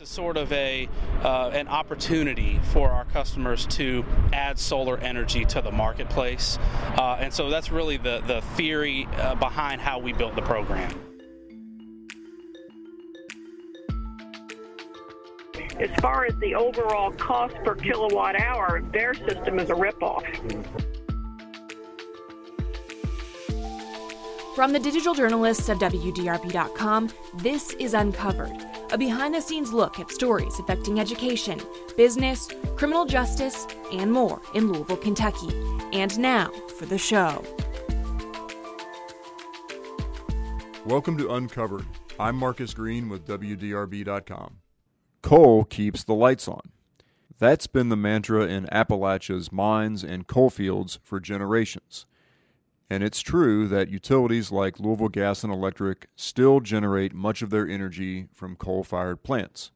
It's sort of a uh, an opportunity for our customers to add solar energy to the marketplace, uh, and so that's really the the theory uh, behind how we built the program. As far as the overall cost per kilowatt hour, their system is a ripoff. From the digital journalists of WDRB.com, this is Uncovered, a behind the scenes look at stories affecting education, business, criminal justice, and more in Louisville, Kentucky. And now for the show. Welcome to Uncovered. I'm Marcus Green with WDRB.com. Coal keeps the lights on. That's been the mantra in Appalachia's mines and coal fields for generations. And it's true that utilities like Louisville Gas and Electric still generate much of their energy from coal fired plants.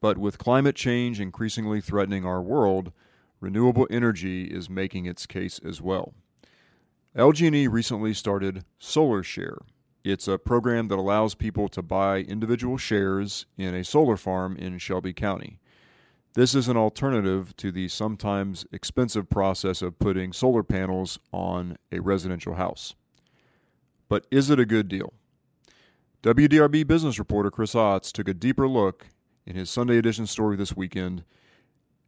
But with climate change increasingly threatening our world, renewable energy is making its case as well. LG&E recently started Solar Share. It's a program that allows people to buy individual shares in a solar farm in Shelby County. This is an alternative to the sometimes expensive process of putting solar panels on a residential house. But is it a good deal? WDRB business reporter Chris Otts took a deeper look in his Sunday edition story this weekend,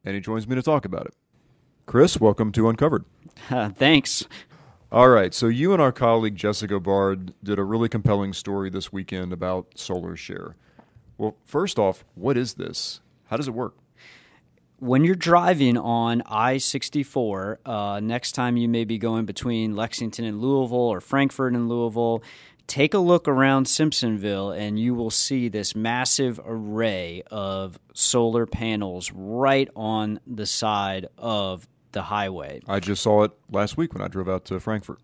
and he joins me to talk about it. Chris, welcome to Uncovered. Uh, thanks. All right, so you and our colleague Jessica Bard did a really compelling story this weekend about Solar Share. Well, first off, what is this? How does it work? When you're driving on I 64, uh, next time you may be going between Lexington and Louisville or Frankfort and Louisville, take a look around Simpsonville and you will see this massive array of solar panels right on the side of the highway. I just saw it last week when I drove out to Frankfort.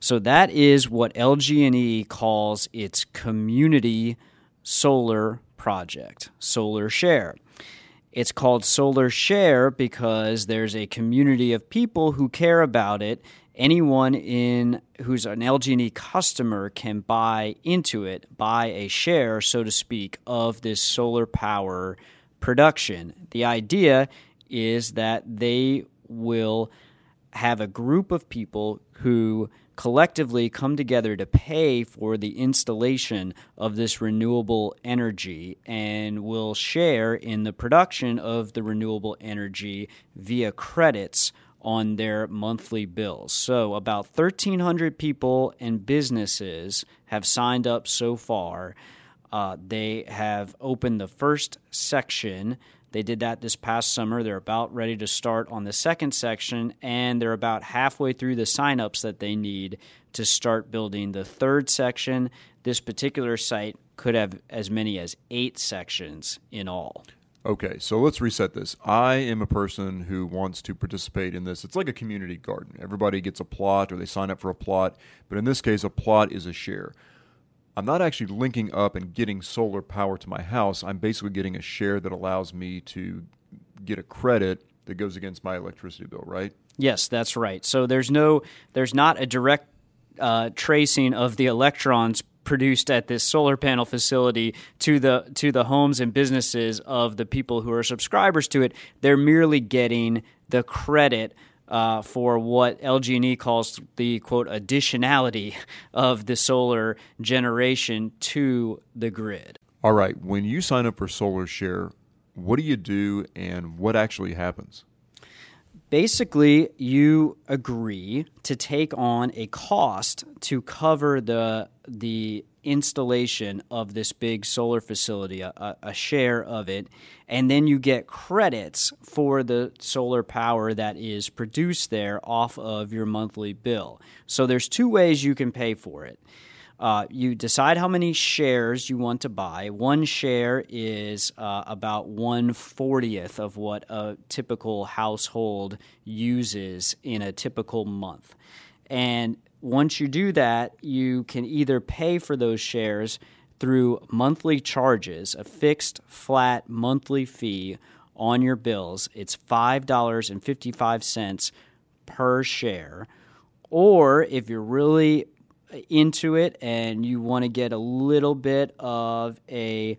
So that is what LG&E calls its community solar project, Solar Share. It's called Solar Share because there's a community of people who care about it. Anyone in who's an LG&E customer can buy into it, buy a share, so to speak, of this solar power production. The idea is that they will have a group of people who collectively come together to pay for the installation of this renewable energy and will share in the production of the renewable energy via credits on their monthly bills. So, about 1,300 people and businesses have signed up so far. Uh, they have opened the first section they did that this past summer. They're about ready to start on the second section, and they're about halfway through the signups that they need to start building the third section. This particular site could have as many as eight sections in all. Okay, so let's reset this. I am a person who wants to participate in this. It's like a community garden. Everybody gets a plot or they sign up for a plot, but in this case, a plot is a share. I'm not actually linking up and getting solar power to my house. I'm basically getting a share that allows me to get a credit that goes against my electricity bill, right? Yes, that's right. So there's no there's not a direct uh, tracing of the electrons produced at this solar panel facility to the to the homes and businesses of the people who are subscribers to it. They're merely getting the credit uh, for what LG&E calls the quote additionality of the solar generation to the grid. All right, when you sign up for Solar Share, what do you do and what actually happens? Basically, you agree to take on a cost to cover the the installation of this big solar facility, a, a, share of it, and then you get credits for the solar power that is produced there off of your monthly bill. So there's two ways you can pay for it. Uh, you decide how many shares you want to buy. One share is uh, about one fortieth of what a typical household uses in a typical month. And once you do that, you can either pay for those shares through monthly charges, a fixed flat monthly fee on your bills. It's $5.55 per share. Or if you're really into it and you want to get a little bit of a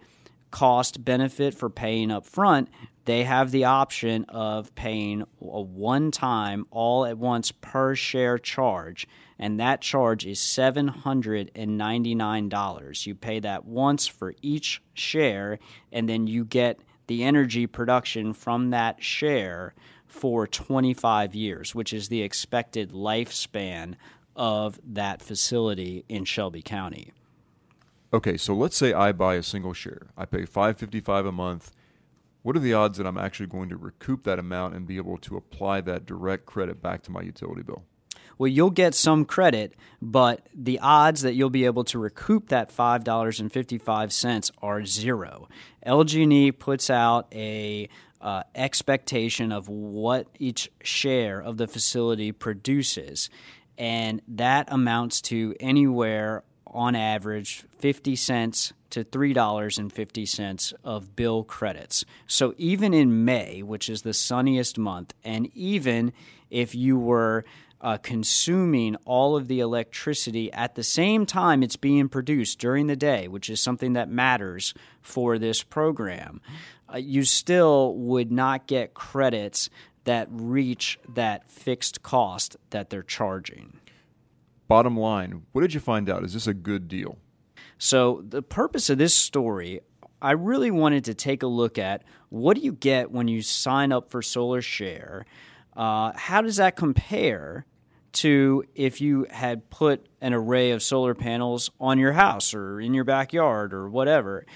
cost benefit for paying up front, they have the option of paying a one time, all at once per share charge. And that charge is $799. You pay that once for each share, and then you get the energy production from that share for 25 years, which is the expected lifespan of that facility in Shelby County. Okay, so let's say I buy a single share. I pay 555 a month. What are the odds that I'm actually going to recoup that amount and be able to apply that direct credit back to my utility bill? Well, you'll get some credit, but the odds that you'll be able to recoup that $5.55 are zero. LG&E puts out a uh, expectation of what each share of the facility produces, and that amounts to anywhere on average 50 cents to $3.50 of bill credits. So even in May, which is the sunniest month, and even if you were uh, consuming all of the electricity at the same time it's being produced during the day, which is something that matters for this program, uh, you still would not get credits that reach that fixed cost that they're charging. Bottom line, what did you find out? Is this a good deal? So, the purpose of this story, I really wanted to take a look at what do you get when you sign up for Solar Share? Uh, how does that compare to if you had put an array of solar panels on your house or in your backyard or whatever?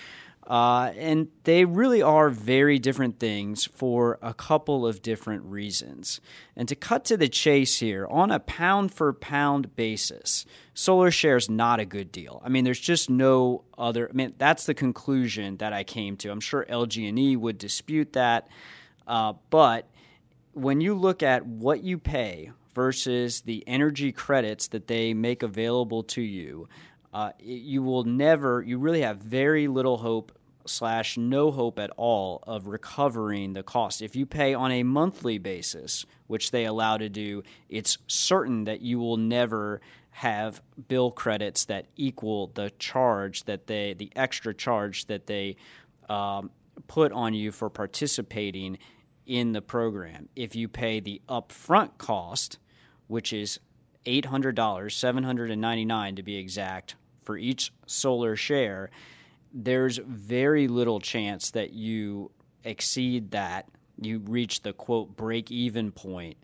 Uh, and they really are very different things for a couple of different reasons. And to cut to the chase here, on a pound for pound basis, Solar Share is not a good deal. I mean, there's just no other. I mean, that's the conclusion that I came to. I'm sure LG&E would dispute that, uh, but when you look at what you pay versus the energy credits that they make available to you, uh, you will never, you really have very little hope slash no hope at all of recovering the cost. If you pay on a monthly basis, which they allow to do, it's certain that you will never have bill credits that equal the charge that they, the extra charge that they um, put on you for participating in the program. If you pay the upfront cost, which is $800, $799 to be exact, for each solar share, there's very little chance that you exceed that. You reach the quote break even point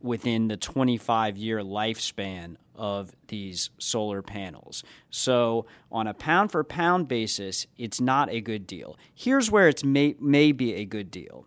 within the 25 year lifespan of these solar panels. So, on a pound for pound basis, it's not a good deal. Here's where it's may, may be a good deal.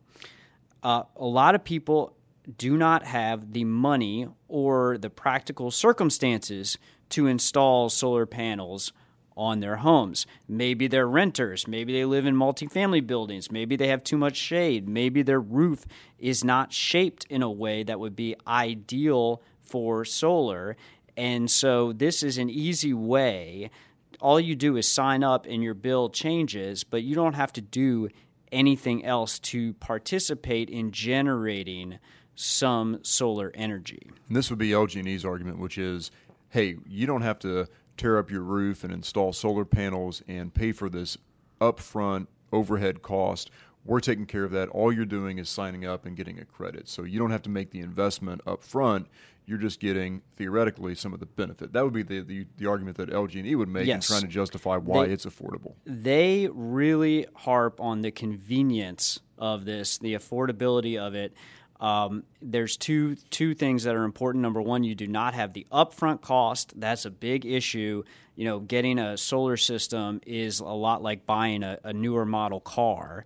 Uh, a lot of people do not have the money or the practical circumstances to install solar panels on their homes. Maybe they're renters. Maybe they live in multifamily buildings. Maybe they have too much shade. Maybe their roof is not shaped in a way that would be ideal for solar. And so, this is an easy way. All you do is sign up and your bill changes, but you don't have to do anything else to participate in generating some solar energy. And this would be LG&E's argument, which is, hey, you don't have to tear up your roof and install solar panels and pay for this upfront overhead cost. We're taking care of that. All you're doing is signing up and getting a credit. So you don't have to make the investment up front. You're just getting theoretically some of the benefit. That would be the, the, the argument that LG&E would make yes. in trying to justify why they, it's affordable. They really harp on the convenience of this, the affordability of it. Um, there's two two things that are important. Number one, you do not have the upfront cost. That's a big issue. You know, getting a solar system is a lot like buying a, a newer model car.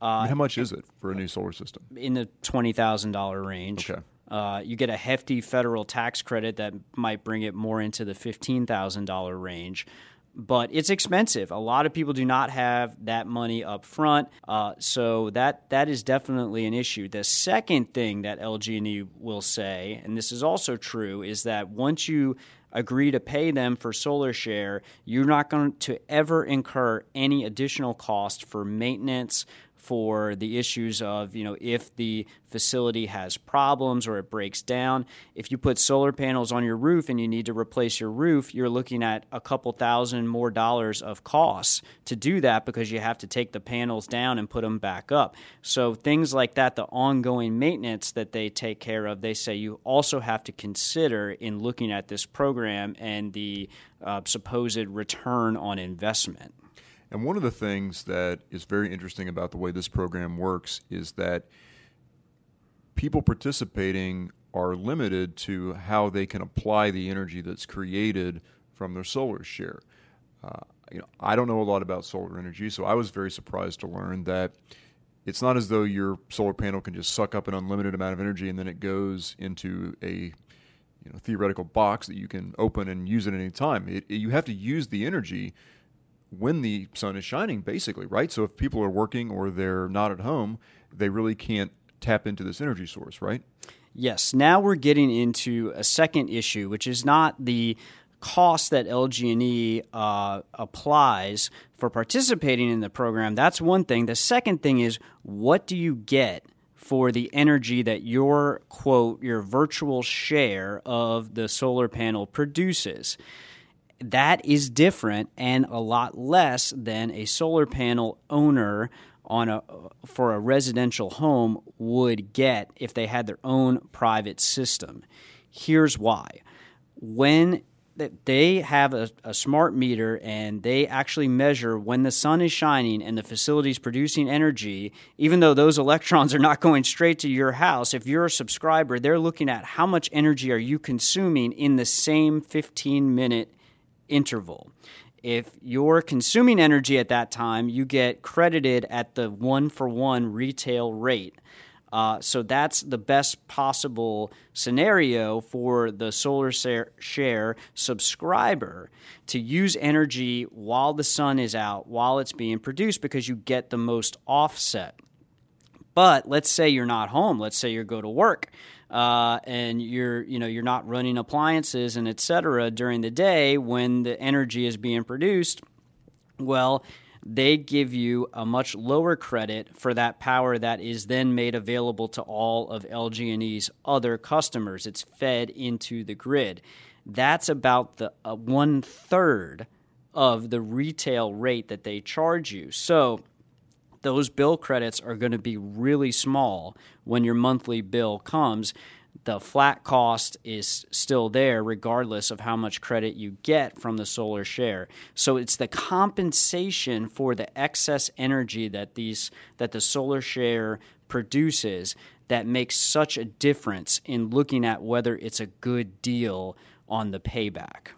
Uh, how much is it for a new solar system? In the twenty thousand dollar range. Okay. Uh, you get a hefty federal tax credit that might bring it more into the fifteen thousand dollar range but it's expensive. A lot of people do not have that money up front, uh, so that that is definitely an issue. The second thing that LG&E will say, and this is also true, is that once you agree to pay them for solar share, you're not going to ever incur any additional cost for maintenance, for the issues of, you know, if the facility has problems or it breaks down. If you put solar panels on your roof and you need to replace your roof, you're looking at a couple thousand more dollars of costs to do that because you have to take the panels down and put them back up. So things like that, the ongoing maintenance that they take care of, they say you also have to consider in looking at this program and the uh, supposed return on investment. And one of the things that is very interesting about the way this program works is that people participating are limited to how they can apply the energy that's created from their solar share. Uh, you know, I don't know a lot about solar energy, so I was very surprised to learn that it's not as though your solar panel can just suck up an unlimited amount of energy and then it goes into a you know, theoretical box that you can open and use at any time. It, it, you have to use the energy when the sun is shining, basically, right? So if people are working or they're not at home, they really can't tap into this energy source, right? Yes. Now we're getting into a second issue, which is not the cost that LG&E uh, applies for participating in the program. That's one thing. The second thing is what do you get for the energy that your quote your virtual share of the solar panel produces? That is different and a lot less than a solar panel owner on a for a residential home would get if they had their own private system. Here's why. When they have a, a, smart meter and they actually measure when the sun is shining and the facility is producing energy, even though those electrons are not going straight to your house, if you're a subscriber, they're looking at how much energy are you consuming in the same 15 minute interval. If you're consuming energy at that time, you get credited at the one for one retail rate. Uh, so that's the best possible scenario for the solar share subscriber to use energy while the sun is out, while it's being produced, because you get the most offset. But let's say you're not home. Let's say you go to work uh, and you're you know you're not running appliances and et cetera during the day when the energy is being produced. Well, they give you a much lower credit for that power that is then made available to all of LG&E's other customers. It's fed into the grid. That's about the uh, one third of the retail rate that they charge you. So those bill credits are going to be really small when your monthly bill comes. The flat cost is still there regardless of how much credit you get from the solar share. So it's the compensation for the excess energy that these that the solar share produces that makes such a difference in looking at whether it's a good deal on the payback.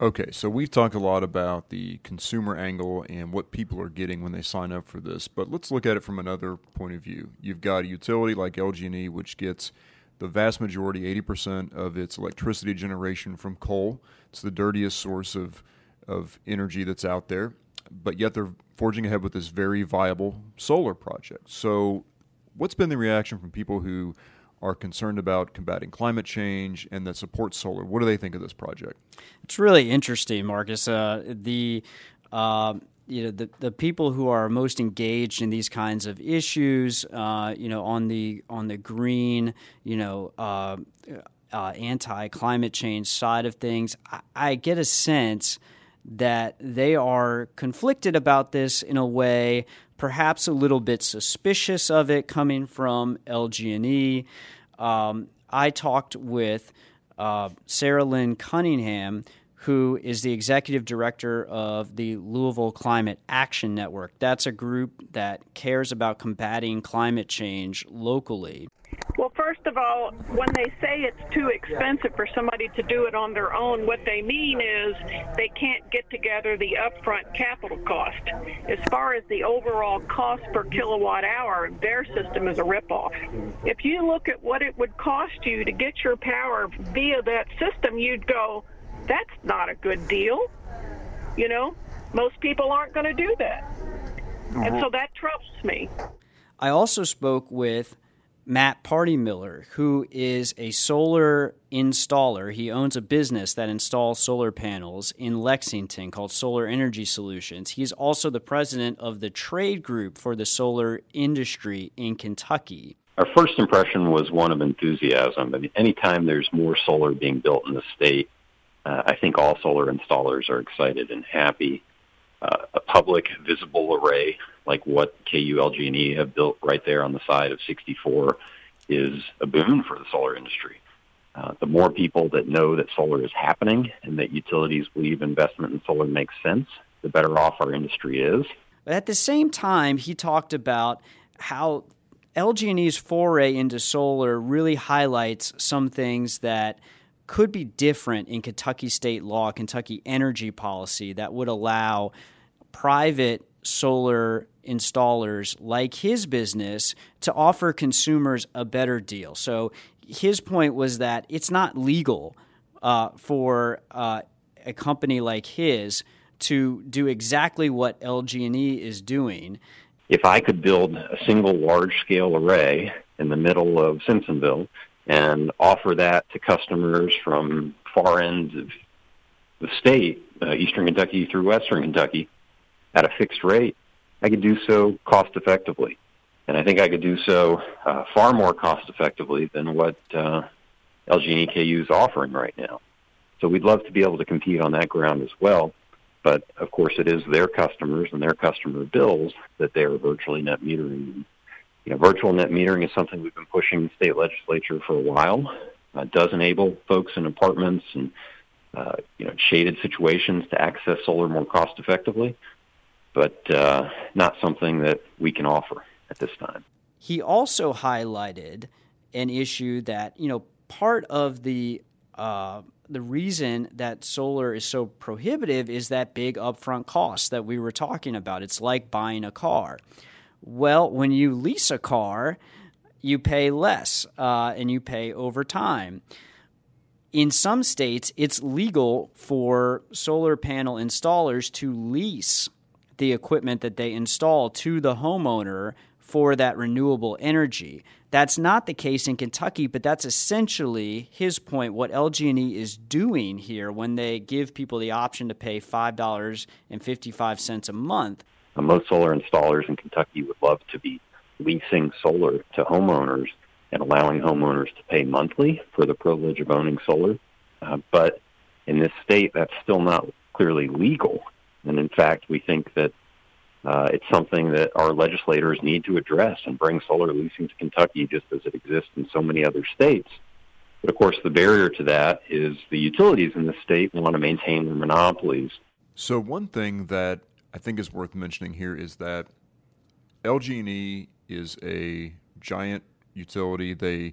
Okay, so we've talked a lot about the consumer angle and what people are getting when they sign up for this, but let's look at it from another point of view. You've got a utility like LG&E, which gets the vast majority, 80% of its electricity generation from coal. It's the dirtiest source of, of energy that's out there, but yet they're forging ahead with this very viable solar project. So, what's been the reaction from people who are concerned about combating climate change and that support solar. What do they think of this project? It's really interesting, Marcus. Uh, the uh, you know the, the people who are most engaged in these kinds of issues, uh, you know, on the on the green, you know, uh, uh, anti climate change side of things, I, I get a sense that they are conflicted about this in a way perhaps a little bit suspicious of it coming from LG&E. Um, I talked with uh, Sarah Lynn Cunningham, who is the executive director of the Louisville Climate Action Network. That's a group that cares about combating climate change locally. Well, first of all, when they say it's too expensive for somebody to do it on their own, what they mean is they can't get together the upfront capital cost. As far as the overall cost per kilowatt hour, their system is a ripoff. If you look at what it would cost you to get your power via that system, you'd go, that's not a good deal. You know, most people aren't going to do that. And so that troubles me. I also spoke with Matt Partymiller, who is a solar installer. He owns a business that installs solar panels in Lexington called Solar Energy Solutions. He's also the president of the trade group for the solar industry in Kentucky. Our first impression was one of enthusiasm. I mean, anytime there's more solar being built in the state, uh, I think all solar installers are excited and happy. Uh, a public visible array like what KULG&E have built right there on the side of 64 is a boon for the solar industry. Uh, the more people that know that solar is happening and that utilities believe investment in solar makes sense, the better off our industry is. But at the same time, he talked about how LG&E's foray into solar really highlights some things that could be different in Kentucky state law, Kentucky energy policy that would allow private solar installers like his business to offer consumers a better deal. So his point was that it's not legal uh, for uh, a company like his to do exactly what LG&E is doing. If I could build a single large-scale array in the middle of Simpsonville and offer that to customers from far ends of the state, uh, eastern Kentucky through western Kentucky, at a fixed rate, I could do so cost effectively. And I think I could do so uh, far more cost effectively than what uh, LG&E KU is offering right now. So we'd love to be able to compete on that ground as well. But of course, it is their customers and their customer bills that they are virtually net metering. You know, virtual net metering is something we've been pushing the state legislature for a while. Uh, does enable folks in apartments and uh, you know shaded situations to access solar more cost effectively but uh, not something that we can offer at this time. He also highlighted an issue that you know part of the uh, the reason that solar is so prohibitive is that big upfront cost that we were talking about. It's like buying a car. Well, when you lease a car, you pay less uh, and you pay over time. In some states, it's legal for solar panel installers to lease the equipment that they install to the homeowner for that renewable energy. That's not the case in Kentucky, but that's essentially his point. What LG&E is doing here when they give people the option to pay five dollars and fifty-five cents a month. Most solar installers in Kentucky would love to be leasing solar to homeowners and allowing homeowners to pay monthly for the privilege of owning solar. Uh, but in this state, that's still not clearly legal. And in fact, we think that uh, it's something that our legislators need to address and bring solar leasing to Kentucky just as it exists in so many other states. But of course, the barrier to that is the utilities in the state want to maintain their monopolies. So one thing that I think is worth mentioning here is that LG&E is a giant utility. They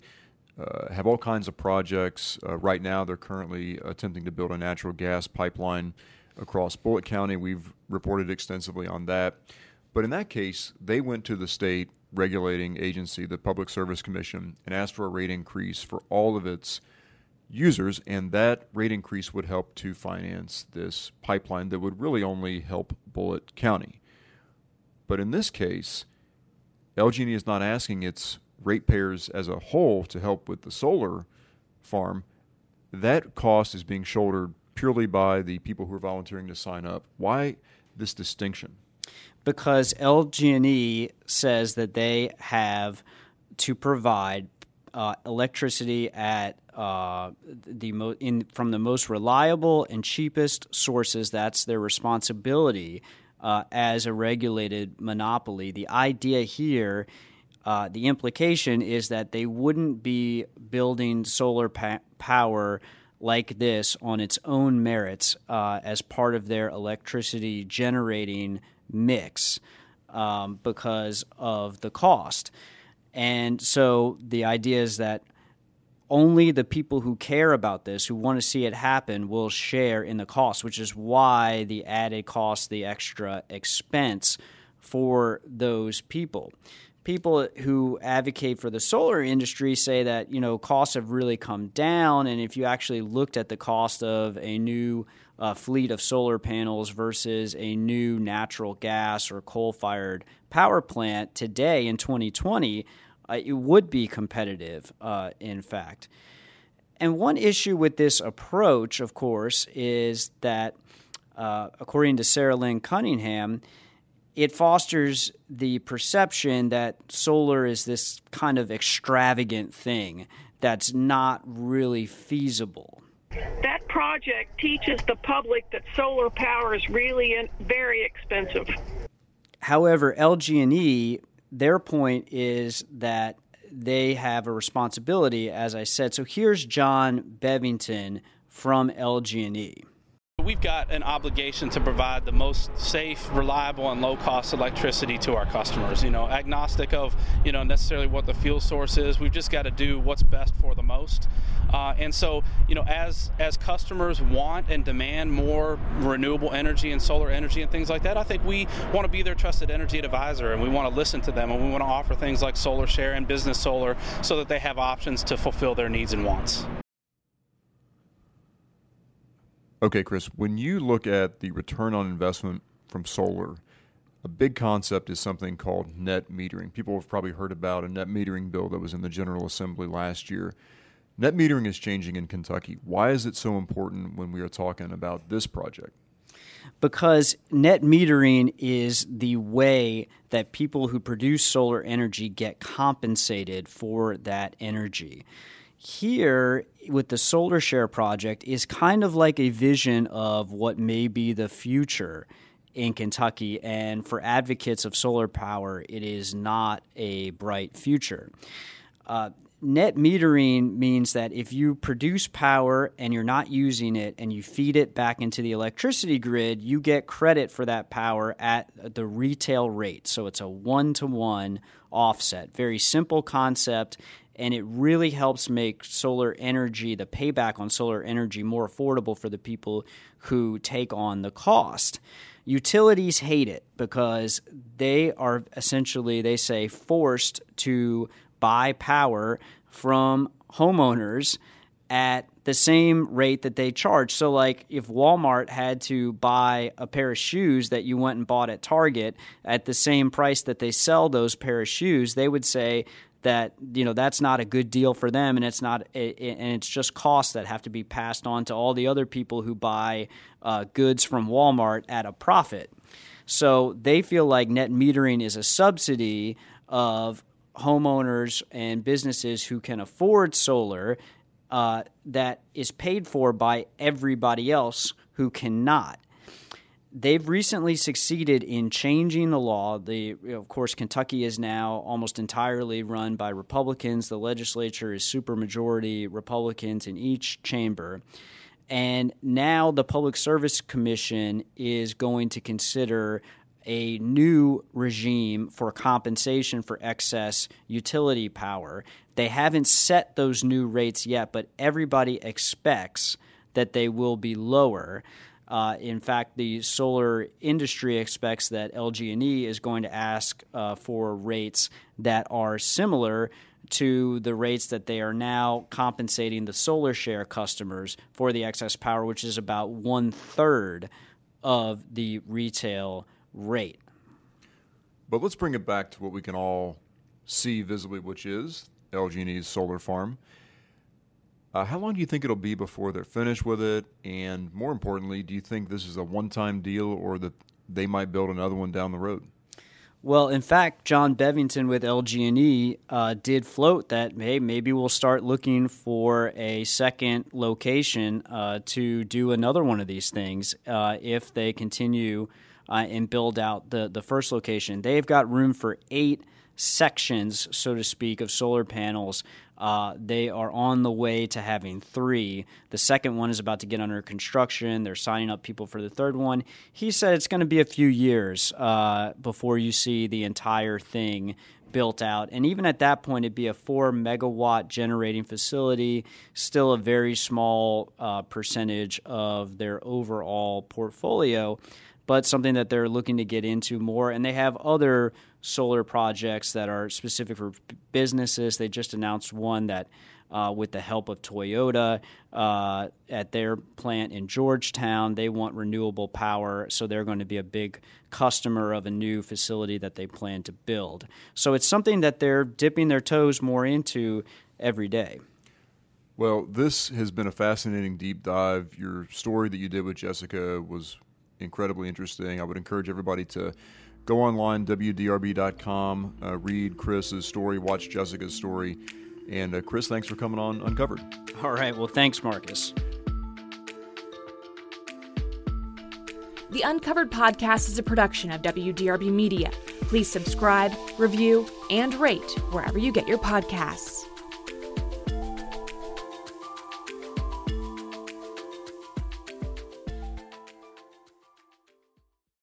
uh, have all kinds of projects. Uh, right now, they're currently attempting to build a natural gas pipeline across Bullitt County. We've reported extensively on that. But in that case, they went to the state regulating agency, the Public Service Commission, and asked for a rate increase for all of its users, and that rate increase would help to finance this pipeline that would really only help Bullitt County. But in this case, LG&E is not asking its ratepayers as a whole to help with the solar farm. That cost is being shouldered purely by the people who are volunteering to sign up. Why this distinction? Because LG&E says that they have to provide uh, electricity at uh, the mo- in, from the most reliable and cheapest sources. That's their responsibility uh, as a regulated monopoly. The idea here, uh, the implication is that they wouldn't be building solar pa- power like this on its own merits uh, as part of their electricity generating mix um, because of the cost. And so the idea is that only the people who care about this, who want to see it happen, will share in the cost, which is why the added cost, the extra expense for those people. People who advocate for the solar industry say that you know costs have really come down, and if you actually looked at the cost of a new uh, fleet of solar panels versus a new natural gas or coal-fired power plant today in 2020, Uh, it would be competitive, uh, in fact. And one issue with this approach, of course, is that, uh, according to Sarah Lynn Cunningham, it fosters the perception that solar is this kind of extravagant thing that's not really feasible. That project teaches the public that solar power is really very expensive. However, LG&E, their point is that they have a responsibility, as I said. So here's John Bevington from LG&E. We've got an obligation to provide the most safe, reliable, and low-cost electricity to our customers. You know, agnostic of you know necessarily what the fuel source is. We've just got to do what's best for the most. Uh, and so, you know, as as customers want and demand more renewable energy and solar energy and things like that, I think we want to be their trusted energy advisor, and we want to listen to them, and we want to offer things like solar share and business solar, so that they have options to fulfill their needs and wants. Okay, Chris, when you look at the return on investment from solar, a big concept is something called net metering. People have probably heard about a net metering bill that was in the General Assembly last year. Net metering is changing in Kentucky. Why is it so important when we are talking about this project? Because net metering is the way that people who produce solar energy get compensated for that energy here with the solar share project is kind of like a vision of what may be the future in Kentucky and for advocates of solar power it is not a bright future. Uh, net metering means that if you produce power and you're not using it and you feed it back into the electricity grid, you get credit for that power at the retail rate. So it's a one to one offset. Very simple concept and it really helps make solar energy, the payback on solar energy, more affordable for the people who take on the cost. Utilities hate it because they are essentially, they say, forced to buy power from homeowners at the same rate that they charge. So, like if Walmart had to buy a pair of shoes that you went and bought at Target at the same price that they sell those pair of shoes, they would say, that you know that's not a good deal for them and it's not and it's just costs that have to be passed on to all the other people who buy uh, goods from Walmart at a profit. So they feel like net metering is a subsidy of homeowners and businesses who can afford solar uh, that is paid for by everybody else who cannot they've recently succeeded in changing the law. The of course Kentucky is now almost entirely run by Republicans. The legislature is supermajority Republicans in each chamber. And now the Public Service Commission is going to consider a new regime for compensation for excess utility power. They haven't set those new rates yet, but everybody expects that they will be lower. Uh, in fact, the solar industry expects that LG&E is going to ask uh, for rates that are similar to the rates that they are now compensating the solar share customers for the excess power, which is about one third of the retail rate. But let's bring it back to what we can all see visibly, which is LG&E's solar farm. Uh, how long do you think it'll be before they're finished with it? And more importantly, do you think this is a one-time deal, or that they might build another one down the road? Well, in fact, John Bevington with LG&E uh, did float that hey, maybe we'll start looking for a second location uh, to do another one of these things uh, if they continue uh, and build out the the first location. They've got room for eight sections, so to speak, of solar panels. Uh, they are on the way to having three. The second one is about to get under construction. They're signing up people for the third one. He said it's going to be a few years uh, before you see the entire thing built out. And even at that point, it'd be a four megawatt generating facility, still a very small uh, percentage of their overall portfolio but something that they're looking to get into more. And they have other solar projects that are specific for businesses. They just announced one that uh, with the help of Toyota uh, at their plant in Georgetown. They want renewable power, so they're going to be a big customer of a new facility that they plan to build. So it's something that they're dipping their toes more into every day. Well, this has been a fascinating deep dive. Your story that you did with Jessica was incredibly interesting. I would encourage everybody to go online, WDRB.com, uh, read Chris's story, watch Jessica's story. And uh, Chris, thanks for coming on Uncovered. All right. Well, thanks, Marcus. The Uncovered podcast is a production of WDRB Media. Please subscribe, review, and rate wherever you get your podcasts.